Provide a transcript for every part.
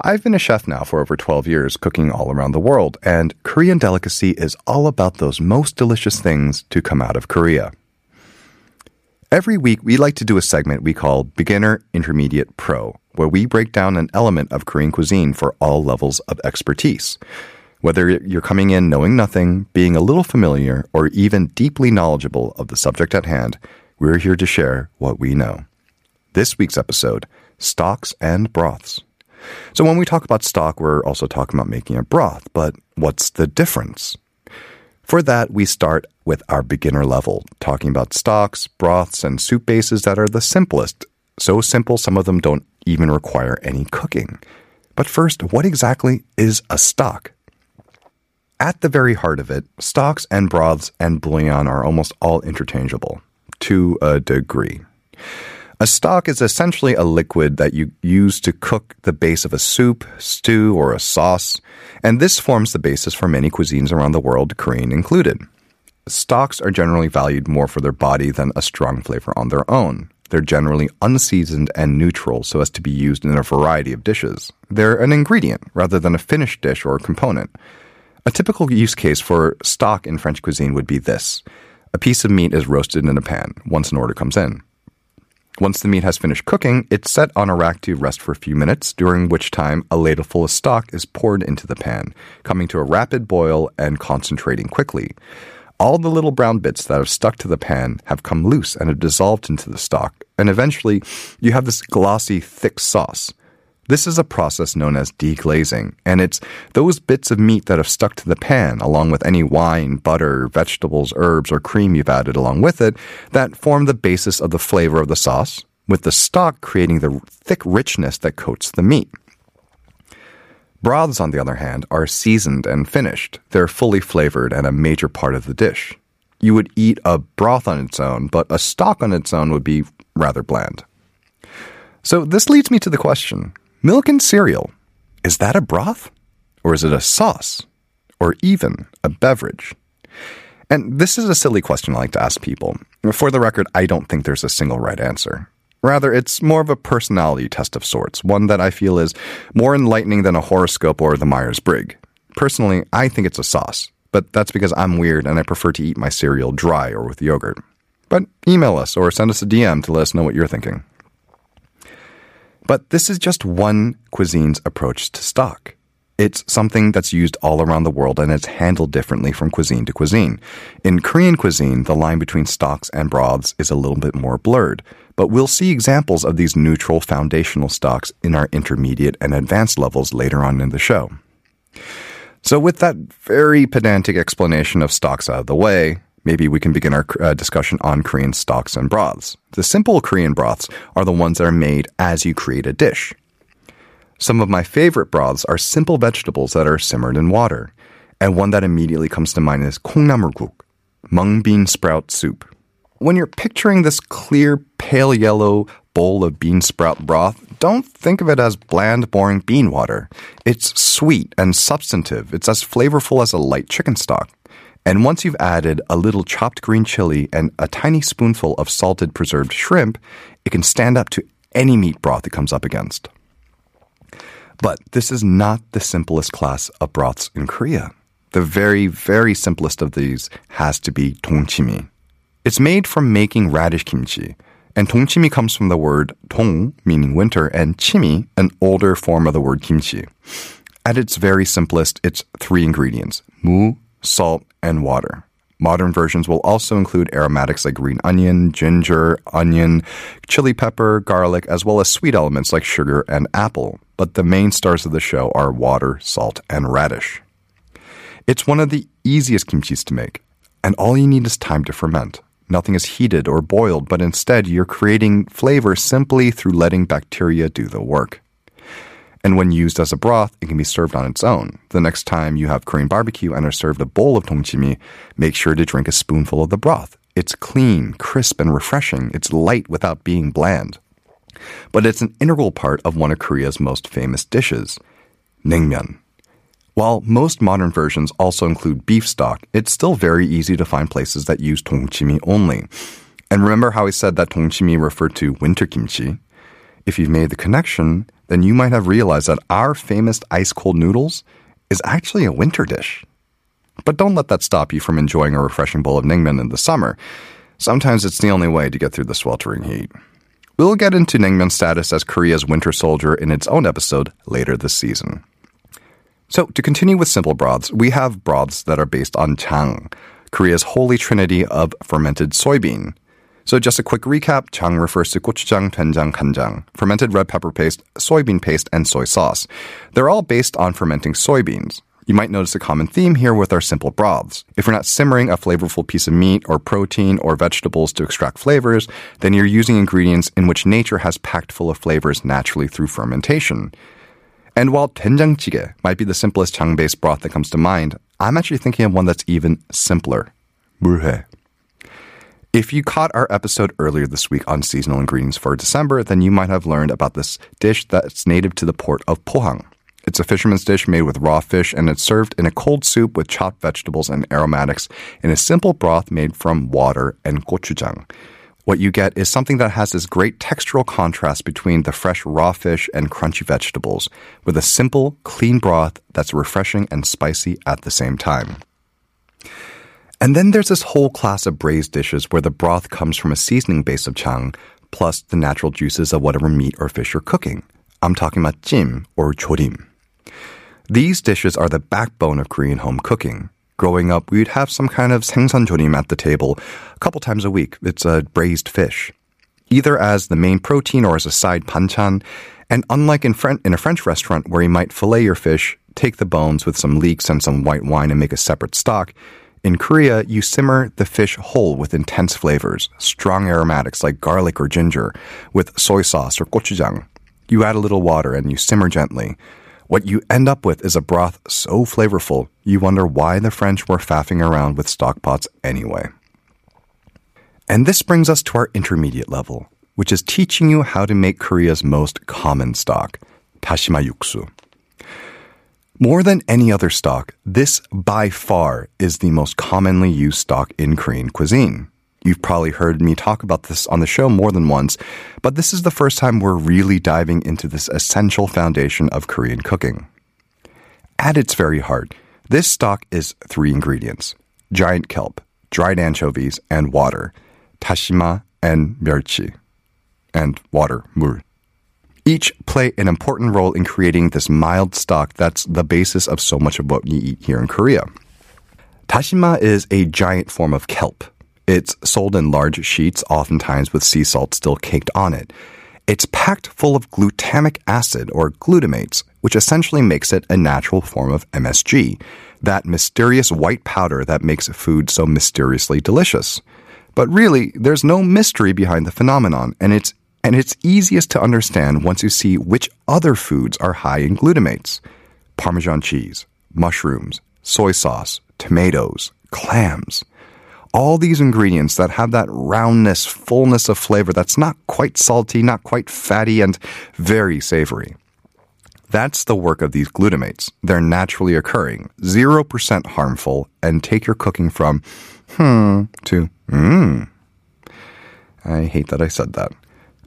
I've been a chef now for over 12 years, cooking all around the world, and Korean Delicacy is all about those most delicious things to come out of Korea. Every week, we like to do a segment we call Beginner, Intermediate, Pro, where we break down an element of Korean cuisine for all levels of expertise. Whether you're coming in knowing nothing, being a little familiar, or even deeply knowledgeable of the subject at hand, we're here to share what we know. This week's episode Stocks and Broths. So, when we talk about stock, we're also talking about making a broth, but what's the difference? For that, we start with our beginner level, talking about stocks, broths, and soup bases that are the simplest. So simple, some of them don't even require any cooking. But first, what exactly is a stock? At the very heart of it, stocks and broths and bouillon are almost all interchangeable, to a degree. A stock is essentially a liquid that you use to cook the base of a soup, stew, or a sauce, and this forms the basis for many cuisines around the world, Korean included. Stocks are generally valued more for their body than a strong flavor on their own. They're generally unseasoned and neutral so as to be used in a variety of dishes. They're an ingredient rather than a finished dish or component. A typical use case for stock in French cuisine would be this. A piece of meat is roasted in a pan once an order comes in. Once the meat has finished cooking, it's set on a rack to rest for a few minutes, during which time a ladleful of stock is poured into the pan, coming to a rapid boil and concentrating quickly. All the little brown bits that have stuck to the pan have come loose and have dissolved into the stock, and eventually you have this glossy, thick sauce. This is a process known as deglazing, and it's those bits of meat that have stuck to the pan, along with any wine, butter, vegetables, herbs, or cream you've added along with it, that form the basis of the flavor of the sauce, with the stock creating the thick richness that coats the meat. Broths, on the other hand, are seasoned and finished. They're fully flavored and a major part of the dish. You would eat a broth on its own, but a stock on its own would be rather bland. So this leads me to the question Milk and cereal, is that a broth? Or is it a sauce? Or even a beverage? And this is a silly question I like to ask people. For the record, I don't think there's a single right answer. Rather, it's more of a personality test of sorts, one that I feel is more enlightening than a horoscope or the Myers Briggs. Personally, I think it's a sauce, but that's because I'm weird and I prefer to eat my cereal dry or with yogurt. But email us or send us a DM to let us know what you're thinking. But this is just one cuisine's approach to stock. It's something that's used all around the world and it's handled differently from cuisine to cuisine. In Korean cuisine, the line between stocks and broths is a little bit more blurred, but we'll see examples of these neutral foundational stocks in our intermediate and advanced levels later on in the show. So, with that very pedantic explanation of stocks out of the way, maybe we can begin our uh, discussion on Korean stocks and broths. The simple Korean broths are the ones that are made as you create a dish. Some of my favorite broths are simple vegetables that are simmered in water. And one that immediately comes to mind is 콩나물국, mung bean sprout soup. When you're picturing this clear, pale yellow bowl of bean sprout broth, don't think of it as bland, boring bean water. It's sweet and substantive. It's as flavorful as a light chicken stock. And once you've added a little chopped green chili and a tiny spoonful of salted preserved shrimp, it can stand up to any meat broth it comes up against. But this is not the simplest class of broths in Korea. The very, very simplest of these has to be dongchimi. It's made from making radish kimchi, and dongchimi comes from the word dong, meaning winter, and chimi, an older form of the word kimchi. At its very simplest, it's three ingredients mu, salt, and water. Modern versions will also include aromatics like green onion, ginger, onion, chili pepper, garlic, as well as sweet elements like sugar and apple. But the main stars of the show are water, salt, and radish. It's one of the easiest kimchis to make, and all you need is time to ferment. Nothing is heated or boiled, but instead you're creating flavor simply through letting bacteria do the work. And when used as a broth, it can be served on its own. The next time you have Korean barbecue and are served a bowl of dongchimi, make sure to drink a spoonful of the broth. It's clean, crisp, and refreshing. It's light without being bland. But it's an integral part of one of Korea's most famous dishes, naengmyeon. While most modern versions also include beef stock, it's still very easy to find places that use dongchimi only. And remember how I said that dongchimi referred to winter kimchi? If you've made the connection, then you might have realized that our famous ice cold noodles is actually a winter dish. But don't let that stop you from enjoying a refreshing bowl of naengmyeon in the summer. Sometimes it's the only way to get through the sweltering heat. We'll get into naengmyeon's status as Korea's winter soldier in its own episode later this season. So, to continue with simple broths, we have broths that are based on jang, Korea's holy trinity of fermented soybean. So just a quick recap. jang refers to gochujang, doenjang, ganjang, fermented red pepper paste, soybean paste, and soy sauce. They're all based on fermenting soybeans. You might notice a common theme here with our simple broths. If you're not simmering a flavorful piece of meat or protein or vegetables to extract flavors, then you're using ingredients in which nature has packed full of flavors naturally through fermentation. And while doenjangjigae might be the simplest jang-based broth that comes to mind, I'm actually thinking of one that's even simpler. 물회. If you caught our episode earlier this week on seasonal ingredients for December, then you might have learned about this dish that's native to the port of Pohang. It's a fisherman's dish made with raw fish and it's served in a cold soup with chopped vegetables and aromatics in a simple broth made from water and gochujang. What you get is something that has this great textural contrast between the fresh raw fish and crunchy vegetables with a simple, clean broth that's refreshing and spicy at the same time. And then there's this whole class of braised dishes where the broth comes from a seasoning base of jang, plus the natural juices of whatever meat or fish you're cooking. I'm talking about jim or jorim. These dishes are the backbone of Korean home cooking. Growing up, we'd have some kind of sengsan jorim at the table a couple times a week. It's a braised fish. Either as the main protein or as a side banchan, and unlike in, in a French restaurant where you might fillet your fish, take the bones with some leeks and some white wine and make a separate stock, in Korea, you simmer the fish whole with intense flavors, strong aromatics like garlic or ginger, with soy sauce or gochujang. You add a little water and you simmer gently. What you end up with is a broth so flavorful, you wonder why the French were faffing around with stock pots anyway. And this brings us to our intermediate level, which is teaching you how to make Korea's most common stock, dashima yuksu. More than any other stock, this by far is the most commonly used stock in Korean cuisine. You've probably heard me talk about this on the show more than once, but this is the first time we're really diving into this essential foundation of Korean cooking. At its very heart, this stock is three ingredients giant kelp, dried anchovies, and water, dashima and myeolchi. and water, mur each play an important role in creating this mild stock that's the basis of so much of what we eat here in Korea. Dashima is a giant form of kelp. It's sold in large sheets, oftentimes with sea salt still caked on it. It's packed full of glutamic acid or glutamates, which essentially makes it a natural form of MSG, that mysterious white powder that makes food so mysteriously delicious. But really, there's no mystery behind the phenomenon, and it's and it's easiest to understand once you see which other foods are high in glutamates Parmesan cheese, mushrooms, soy sauce, tomatoes, clams. All these ingredients that have that roundness, fullness of flavor that's not quite salty, not quite fatty, and very savory. That's the work of these glutamates. They're naturally occurring, 0% harmful, and take your cooking from hmm to mmm. I hate that I said that.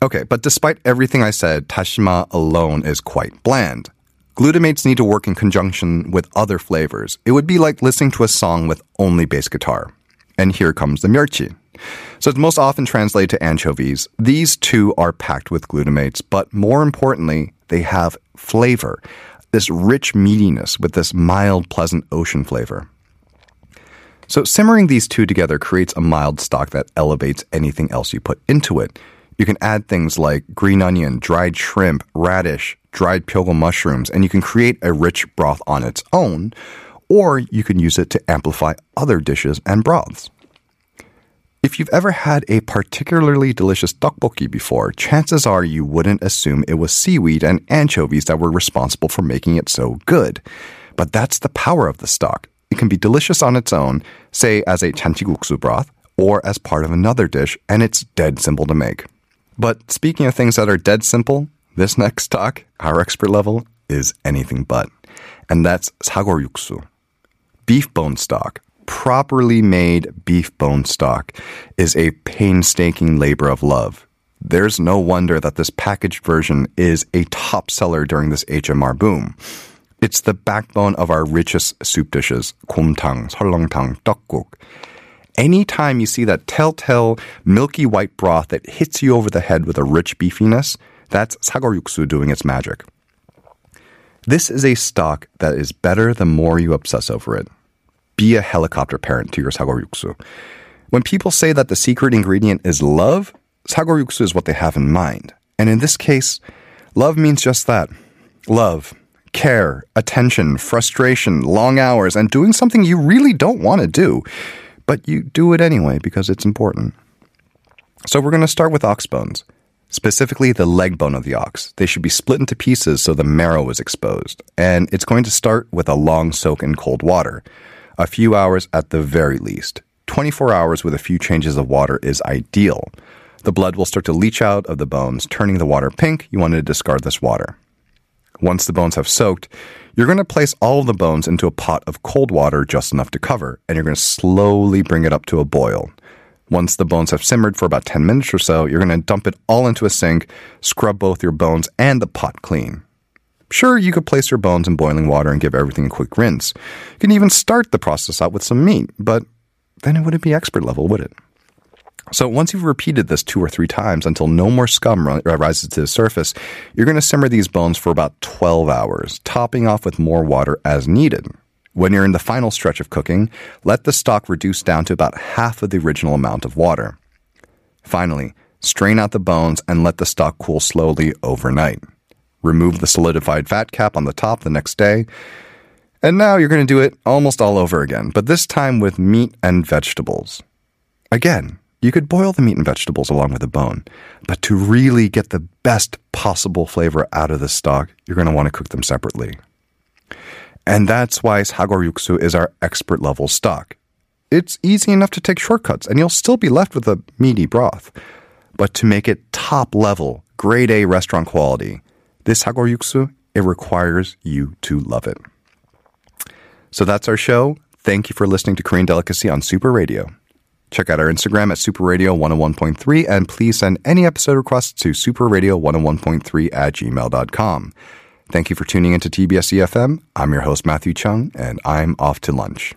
Okay, but despite everything I said, dashima alone is quite bland. Glutamates need to work in conjunction with other flavors. It would be like listening to a song with only bass guitar. And here comes the 멸치. So it's most often translated to anchovies. These two are packed with glutamates, but more importantly, they have flavor. This rich meatiness with this mild, pleasant ocean flavor. So simmering these two together creates a mild stock that elevates anything else you put into it. You can add things like green onion, dried shrimp, radish, dried pyogo mushrooms, and you can create a rich broth on its own, or you can use it to amplify other dishes and broths. If you've ever had a particularly delicious tteokbokki before, chances are you wouldn't assume it was seaweed and anchovies that were responsible for making it so good. But that's the power of the stock. It can be delicious on its own, say as a janchiguksu broth, or as part of another dish, and it's dead simple to make. But speaking of things that are dead simple, this next stock, our expert level, is anything but. And that's 사골육수. Beef bone stock, properly made beef bone stock, is a painstaking labor of love. There's no wonder that this packaged version is a top seller during this HMR boom. It's the backbone of our richest soup dishes, 곰탕, 설렁탕, 떡국. anytime you see that telltale milky white broth that hits you over the head with a rich beefiness, that's sagoryuksu doing its magic. This is a stock that is better the more you obsess over it. Be a helicopter parent to your sagoryuksu. When people say that the secret ingredient is love, sagoryuksu is what they have in mind. And in this case, love means just that. Love, care, attention, frustration, long hours, and doing something you really don't want to do but you do it anyway because it's important. So we're going to start with ox bones specifically the leg bone of the ox. They should be split into pieces so the marrow is exposed. And it's going to start with a long soak in cold water, a few hours at the very least. 24 hours with a few changes of water is ideal. The blood will start to leach out of the bones, turning the water pink. You want to discard this water. Once the bones have soaked, you're going to place all of the bones into a pot of cold water just enough to cover, and you're going to slowly bring it up to a boil. Once the bones have simmered for about 10 minutes or so, you're going to dump it all into a sink, scrub both your bones and the pot clean. Sure, you could place your bones in boiling water and give everything a quick rinse. You can even start the process out with some meat, but then it wouldn't be expert level, would it? So once you've repeated this two or three times until no more scum rises to the surface, you're going to simmer these bones for about 12 hours, topping off with more water as needed. When you're in the final stretch of cooking, let the stock reduce down to about half of the original amount of water. Finally, strain out the bones and let the stock cool slowly overnight. Remove the solidified fat cap on the top the next day. And now you're going to do it almost all over again, but this time with meat and vegetables. Again, you could boil the meat and vegetables along with the bone, but to really get the best possible flavor out of the stock, you're going to want to cook them separately. And that's why sagoryuksu is our expert level stock. It's easy enough to take shortcuts and you'll still be left with a meaty broth. But to make it top level, grade A restaurant quality, this sagoryuksu, it requires you to love it. So that's our show. Thank you for listening to Korean Delicacy on Super Radio. Check out our Instagram at Super Radio 101.3 and please send any episode requests to superradio101.3 at gmail.com. Thank you for tuning into TBS EFM. I'm your host, Matthew Chung, and I'm off to lunch.